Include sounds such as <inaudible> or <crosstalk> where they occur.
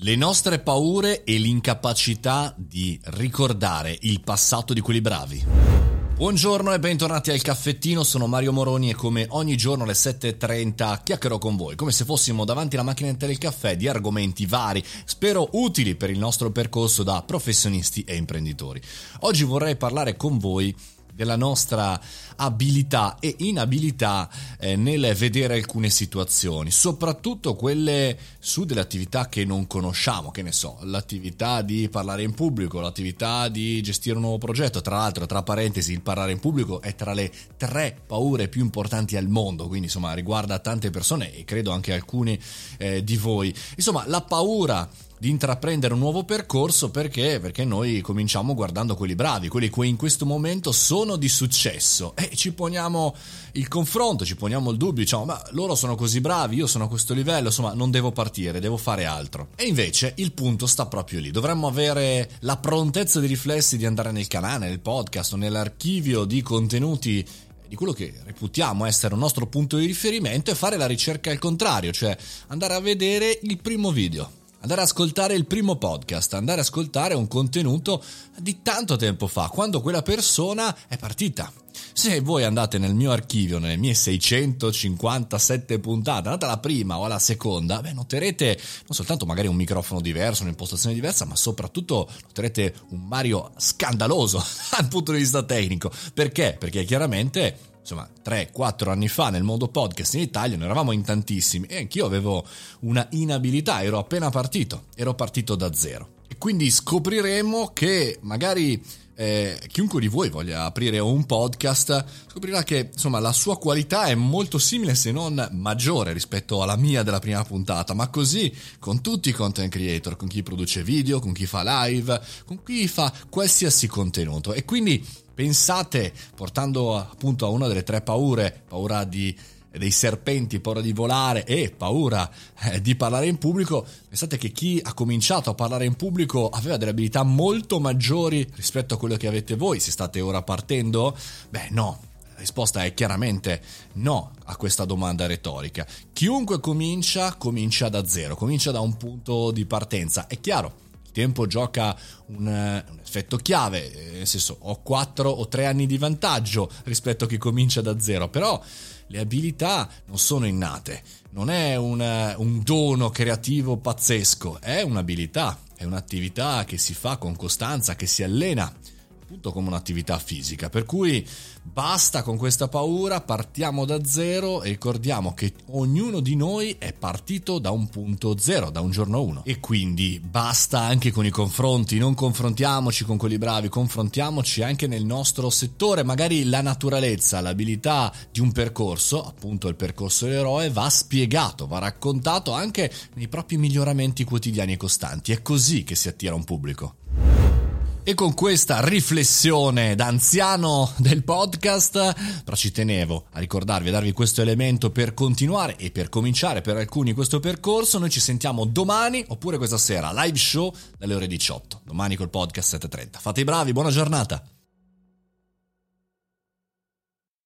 Le nostre paure e l'incapacità di ricordare il passato di quelli bravi. Buongiorno e bentornati al caffettino, sono Mario Moroni e come ogni giorno alle 7.30 chiacchierò con voi, come se fossimo davanti alla macchinetta del caffè di argomenti vari, spero utili per il nostro percorso da professionisti e imprenditori. Oggi vorrei parlare con voi della nostra abilità e inabilità eh, nel vedere alcune situazioni, soprattutto quelle su delle attività che non conosciamo, che ne so, l'attività di parlare in pubblico, l'attività di gestire un nuovo progetto, tra l'altro, tra parentesi, il parlare in pubblico è tra le tre paure più importanti al mondo, quindi insomma riguarda tante persone e credo anche alcuni eh, di voi. Insomma, la paura di intraprendere un nuovo percorso perché? Perché noi cominciamo guardando quelli bravi, quelli che in questo momento sono di successo e ci poniamo il confronto, ci poniamo il dubbio, diciamo ma loro sono così bravi, io sono a questo livello, insomma non devo partire, devo fare altro. E invece il punto sta proprio lì, dovremmo avere la prontezza di riflessi di andare nel canale, nel podcast nell'archivio di contenuti di quello che reputiamo essere un nostro punto di riferimento e fare la ricerca al contrario, cioè andare a vedere il primo video andare ad ascoltare il primo podcast, andare ad ascoltare un contenuto di tanto tempo fa, quando quella persona è partita. Se voi andate nel mio archivio, nelle mie 657 puntate, andate alla prima o alla seconda, beh, noterete non soltanto magari un microfono diverso, un'impostazione diversa, ma soprattutto noterete un Mario scandaloso <laughs> dal punto di vista tecnico. Perché? Perché chiaramente insomma 3-4 anni fa nel mondo podcast in Italia, ne eravamo in tantissimi e anch'io avevo una inabilità, ero appena partito, ero partito da zero. Quindi scopriremo che magari eh, chiunque di voi voglia aprire un podcast scoprirà che insomma la sua qualità è molto simile se non maggiore rispetto alla mia della prima puntata. Ma così con tutti i content creator con chi produce video con chi fa live con chi fa qualsiasi contenuto. E quindi Pensate, portando appunto a una delle tre paure, paura di dei serpenti, paura di volare e paura eh, di parlare in pubblico, pensate che chi ha cominciato a parlare in pubblico aveva delle abilità molto maggiori rispetto a quello che avete voi, se state ora partendo? Beh no, la risposta è chiaramente no a questa domanda retorica. Chiunque comincia, comincia da zero, comincia da un punto di partenza. È chiaro, tempo gioca un, un, effetto chiave, eh, nel senso ho 4 o 3 anni di vantaggio rispetto a chi comincia da zero, però le abilità non sono innate, non è un, un dono creativo pazzesco, è un'abilità, è un'attività che si fa con costanza, che si allena appunto come un'attività fisica. Per cui basta con questa paura, partiamo da zero e ricordiamo che ognuno di noi è partito da un punto zero, da un giorno uno. E quindi basta anche con i confronti, non confrontiamoci con quelli bravi, confrontiamoci anche nel nostro settore. Magari la naturalezza, l'abilità di un percorso, appunto il percorso dell'eroe, va spiegato, va raccontato anche nei propri miglioramenti quotidiani e costanti. È così che si attira un pubblico. E con questa riflessione da anziano del podcast, però ci tenevo a ricordarvi, a darvi questo elemento per continuare e per cominciare per alcuni questo percorso. Noi ci sentiamo domani oppure questa sera, live show dalle ore 18. Domani col podcast 7.30. Fate i bravi, buona giornata!